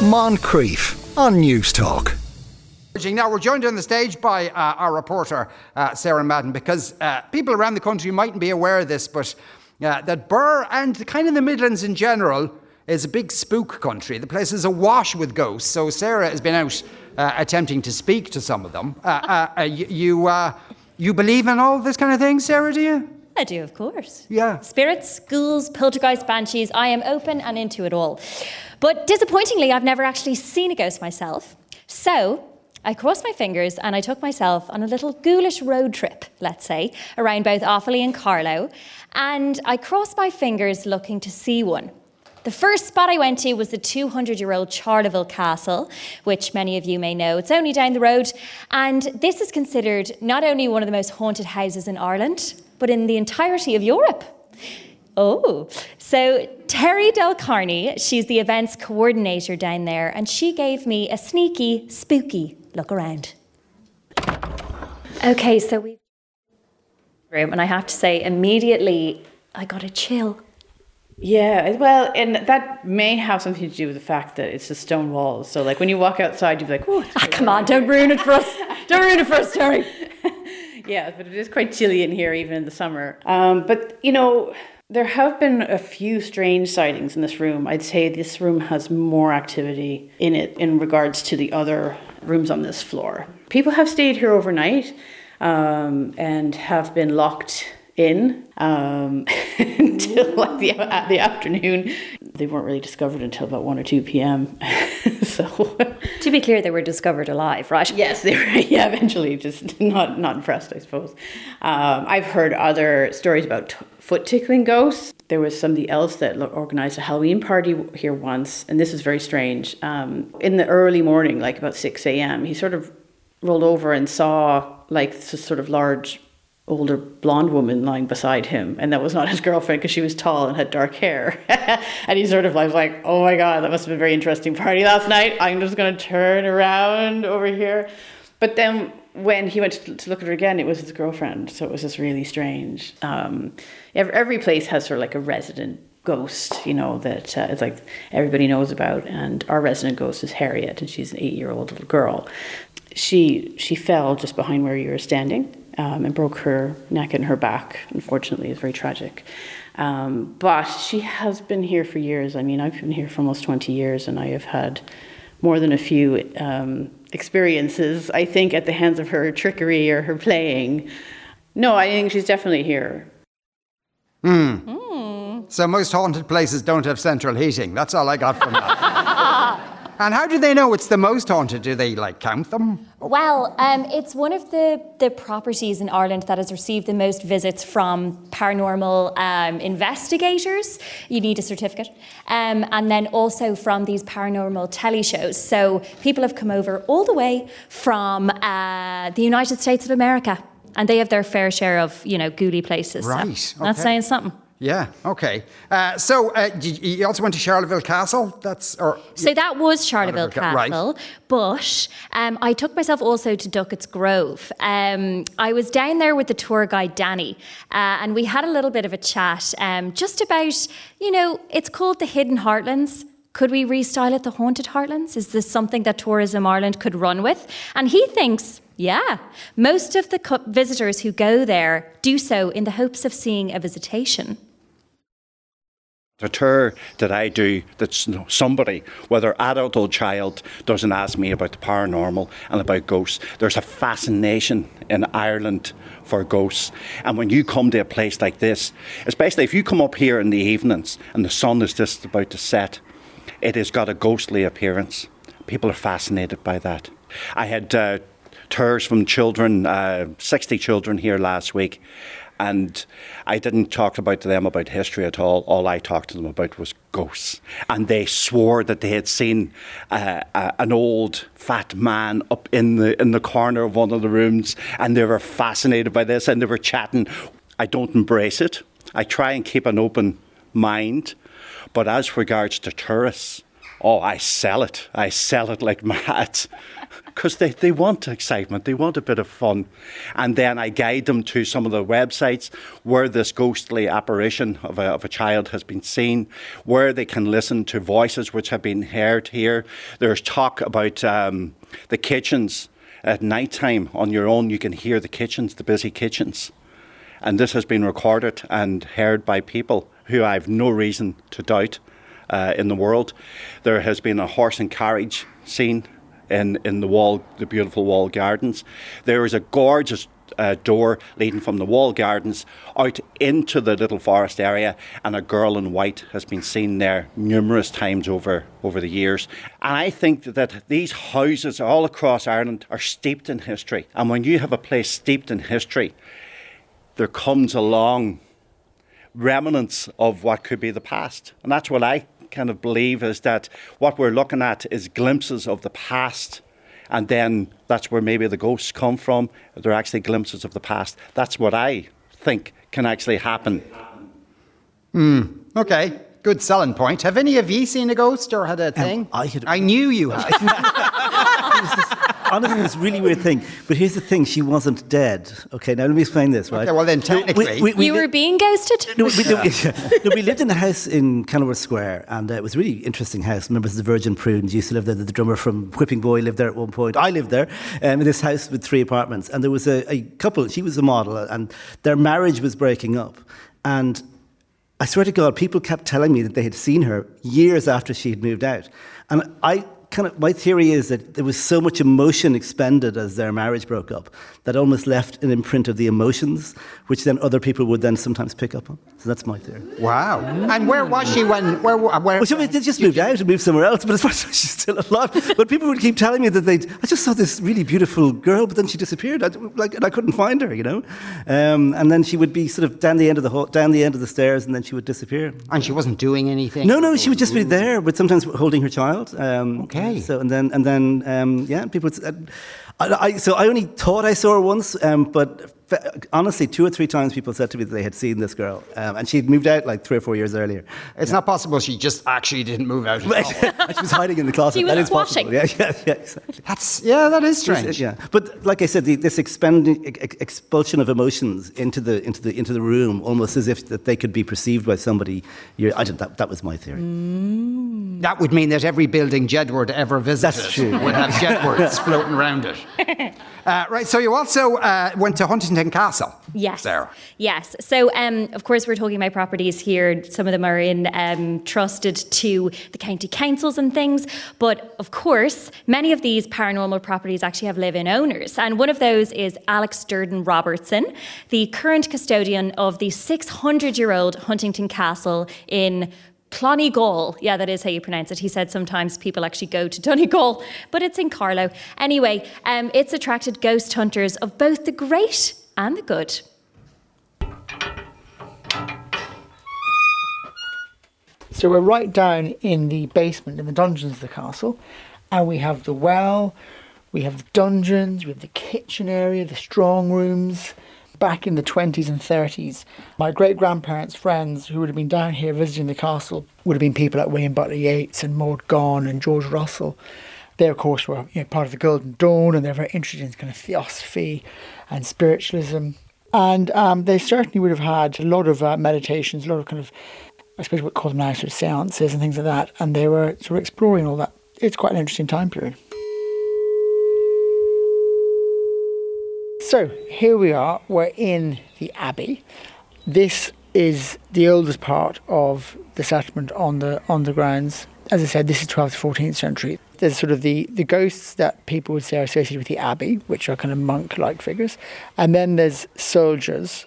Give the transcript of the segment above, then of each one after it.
Moncrieff on Newstalk. Now, we're joined on the stage by uh, our reporter, uh, Sarah Madden, because uh, people around the country mightn't be aware of this, but uh, that Birr and kind of the Midlands in general is a big spook country. The place is awash with ghosts. So, Sarah has been out uh, attempting to speak to some of them. Uh, you, you believe in all this kind of thing, Sarah, do you? I do, of course. Yeah. Spirits, ghouls, poltergeists, banshees, I am open and into it all. But disappointingly, I've never actually seen a ghost myself. So I crossed my fingers and I took myself on a little ghoulish road trip, let's say, around both Offaly and Carlow. And I crossed my fingers looking to see one. The first spot I went to was the 200 year old Charleville Castle, which many of you may know. It's only down the road. And this is considered not only one of the most haunted houses in Ireland, but in the entirety of Europe. Oh, so Terry Del Carney, she's the events coordinator down there, and she gave me a sneaky, spooky look around. Okay, so we room, and I have to say, immediately I got a chill. Yeah, well, and that may have something to do with the fact that it's a stone walls. So, like when you walk outside, you'd be like, "Oh, ah, come on, don't ruin it for us! Don't ruin it for us, Terry." Yeah, but it is quite chilly in here, even in the summer. Um, but you know, there have been a few strange sightings in this room. I'd say this room has more activity in it in regards to the other rooms on this floor. People have stayed here overnight um, and have been locked in um, until like the, the afternoon. They weren't really discovered until about 1 or 2 p.m. so to be clear, they were discovered alive, right? Yes, they were. Yeah, eventually, just not not impressed, I suppose. Um, I've heard other stories about t- foot tickling ghosts. There was somebody else that organized a Halloween party here once, and this is very strange. Um, in the early morning, like about 6 a.m., he sort of rolled over and saw like this sort of large older blonde woman lying beside him, and that was not his girlfriend because she was tall and had dark hair. and he sort of was like, "Oh my god, that must have been a very interesting party last night. I'm just going to turn around over here." But then when he went to, look at her again, it was his girlfriend. So it was just really strange. Um, every, every, place has sort of like a resident ghost, you know, that uh, it's like everybody knows about. And our resident ghost is Harriet, and she's an eight-year-old little girl. She she fell just behind where you were standing um, and broke her neck and her back. Unfortunately, it's very tragic. Um, but she has been here for years. I mean, I've been here for almost 20 years, and I have had more than a few um, experiences, I think, at the hands of her trickery or her playing. No, I think she's definitely here. Hmm. Mm. So most haunted places don't have central heating. That's all I got from that. And how do they know it's the most haunted? Do they like count them? Well, um, it's one of the, the properties in Ireland that has received the most visits from paranormal um, investigators. You need a certificate. Um, and then also from these paranormal telly shows. So people have come over all the way from uh, the United States of America. And they have their fair share of, you know, ghouly places. Right. So okay. That's saying something. Yeah. Okay. Uh, so uh, you also went to Charleville Castle. That's or so that was Charleville, Castle. Right. But um, I took myself also to Duckett's Grove. Um, I was down there with the tour guide Danny, uh, and we had a little bit of a chat um, just about you know it's called the Hidden Heartlands. Could we restyle it the Haunted Heartlands? Is this something that Tourism Ireland could run with? And he thinks yeah, most of the visitors who go there do so in the hopes of seeing a visitation the tour that I do that somebody, whether adult or child, doesn't ask me about the paranormal and about ghosts. There's a fascination in Ireland for ghosts. And when you come to a place like this, especially if you come up here in the evenings and the sun is just about to set, it has got a ghostly appearance. People are fascinated by that. I had uh, tours from children, uh, 60 children here last week, and I didn't talk about to them about history at all. All I talked to them about was ghosts, and they swore that they had seen uh, uh, an old fat man up in the in the corner of one of the rooms, and they were fascinated by this, and they were chatting. I don't embrace it. I try and keep an open mind, but as regards to tourists, oh, I sell it. I sell it like mad. because they, they want excitement, they want a bit of fun. And then I guide them to some of the websites where this ghostly apparition of a, of a child has been seen, where they can listen to voices which have been heard here. There's talk about um, the kitchens at night time on your own, you can hear the kitchens, the busy kitchens. And this has been recorded and heard by people who I have no reason to doubt uh, in the world. There has been a horse and carriage scene in, in the wall, the beautiful wall gardens. There is a gorgeous uh, door leading from the wall gardens out into the little forest area, and a girl in white has been seen there numerous times over, over the years. And I think that these houses all across Ireland are steeped in history. And when you have a place steeped in history, there comes along remnants of what could be the past. And that's what I kind of believe is that what we're looking at is glimpses of the past. And then that's where maybe the ghosts come from. They're actually glimpses of the past. That's what I think can actually happen. Hmm. Okay. Good selling point. Have any of you seen a ghost or had a thing? Um, I had. I knew you had. honestly, it's a really weird thing. But here's the thing: she wasn't dead. Okay, now let me explain this. Right? Okay, well then technically, We- we- you we- were being ghosted? No, we, no, no, we lived in a house in Kenilworth Square, and uh, it was a really interesting house. Members of the Virgin Prunes used to live there. The drummer from Whipping Boy lived there at one point. I lived there um, in this house with three apartments, and there was a, a couple. She was a model, and their marriage was breaking up. And I swear to God, people kept telling me that they had seen her years after she had moved out, and I kind of my theory is that there was so much emotion expended as their marriage broke up that almost left an imprint of the emotions, which then other people would then sometimes pick up on. So that's my theory. wow. And where was she when? Where? Where? Well, she they just moved out and moved somewhere else, but as far as she's still alive. But people would keep telling me that they, I just saw this really beautiful girl, but then she disappeared. I, like, and I couldn't find her, you know. Um, and then she would be sort of down the end of the hall, down the end of the stairs, and then she would disappear. and she wasn't doing anything. No, no, she would just be there, but sometimes holding her child. Um, Okay. So and then and then um, yeah, people. Would, uh, I, I, so I only thought I saw her once, um, but f- honestly, two or three times people said to me that they had seen this girl, um, and she'd moved out like three or four years earlier. It's not possible she just actually didn't move out. at all. she was hiding in the closet. She was that is squatting. possible. Yeah, yeah, yeah, exactly. That's yeah, that is strange. Yeah, but like I said, the, this expending, ex- expulsion of emotions into the into the into the room, almost as if that they could be perceived by somebody. You're, I did, that that was my theory. That would mean that every building Jedward ever visited That's true. would have Jedwards floating around it. Uh, right. So you also uh, went to Huntington Castle. Yes. Sarah. Yes. So, um, of course, we're talking about properties here. Some of them are in um, trusted to the county councils and things. But of course, many of these paranormal properties actually have live-in owners, and one of those is Alex Durdin Robertson, the current custodian of the 600-year-old Huntington Castle in Clonegal. Yeah, that is how you pronounce it. He said sometimes people actually go to Donegal, but it's in Carlow. Anyway, um, it's attracted ghost hunters of both the great and the good. So we're right down in the basement, in the dungeons of the castle, and we have the well, we have the dungeons, we have the kitchen area, the strong rooms. Back in the 20s and 30s, my great grandparents' friends who would have been down here visiting the castle would have been people like William Butler Yeats and Maud Gonne and George Russell. They, of course, were you know, part of the Golden Dawn and they're very interested in kind of theosophy and spiritualism. And um, they certainly would have had a lot of uh, meditations, a lot of kind of I suppose what we call them now sort of seances and things like that, and they were sort of exploring all that. It's quite an interesting time period. So here we are, we're in the Abbey. This is the oldest part of the settlement on the on the grounds. As I said, this is 12th to 14th century. There's sort of the, the ghosts that people would say are associated with the Abbey, which are kind of monk like figures. And then there's soldiers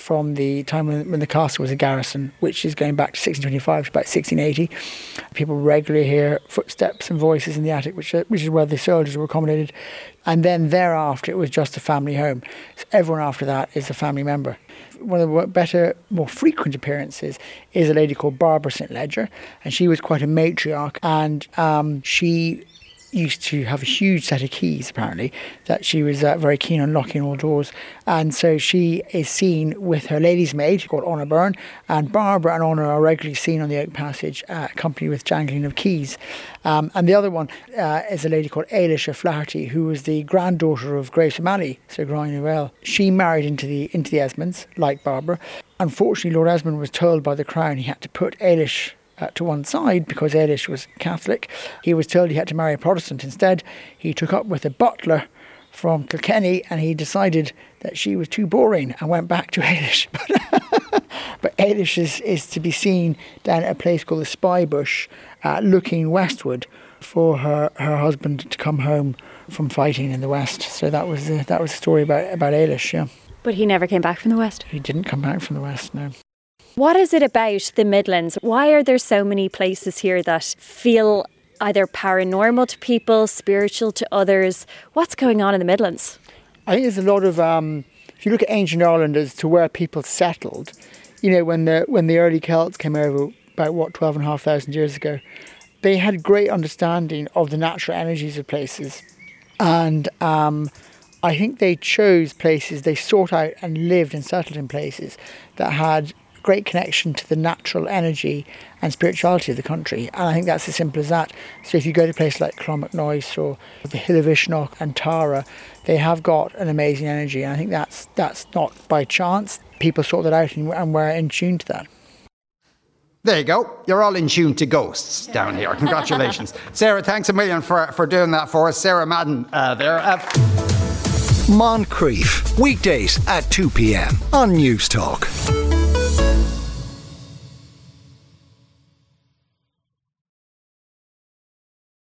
from the time when, when the castle was a garrison, which is going back to 1625 to about 1680. People regularly hear footsteps and voices in the attic, which, are, which is where the soldiers were accommodated. And then thereafter, it was just a family home. So everyone after that is a family member. One of the better, more frequent appearances is a lady called Barbara St. Leger, and she was quite a matriarch, and um, she used to have a huge set of keys, apparently, that she was uh, very keen on locking all doors. And so she is seen with her lady's maid, called Honor Byrne, and Barbara and Honor are regularly seen on the Oak Passage, uh, accompanied with jangling of keys. Um, and the other one uh, is a lady called Ailish O'Flaherty, who was the granddaughter of Grace O'Malley, Sir Gráinne Mhaol. She married into the into the Esmondes, like Barbara. Unfortunately, Lord Esmonde was told by the Crown he had to put Ailish uh, to one side because Ailish was Catholic. He was told he had to marry a Protestant instead. He took up with a butler from Kilkenny and he decided that she was too boring and went back to Ailish. but Ailish is, is to be seen down at a place called the Spy Bush, uh, looking westward for her, her husband to come home from fighting in the west. So that was the, that was the story about about Ailish. Yeah, But he never came back from the West. he didn't come back from the west. No. What is it about the Midlands? Why are there so many places here that feel either paranormal to people, spiritual to others? What's going on in the Midlands? I think there's a lot of um, if you look at ancient Ireland as to where people settled, you know, when the when the early Celts came over about what twelve and a half thousand years ago, they had great understanding of the natural energies of places, and um, I think they chose places they sought out and lived and settled in places that had great connection to the natural energy and spirituality of the country. And I think that's as simple as that. So if you go to places like Clonmacnoise or the Hill of Uisneach and Tara, they have got an amazing energy. And I think that's that's not by chance. People sort that out and, and we're in tune to that. There you go. You're all in tune to ghosts down here. Congratulations. Sarah, thanks a million for, for doing that for us. Sarah Madden uh, there. Uh, Moncrieff, weekdays at 2 p.m. on Newstalk.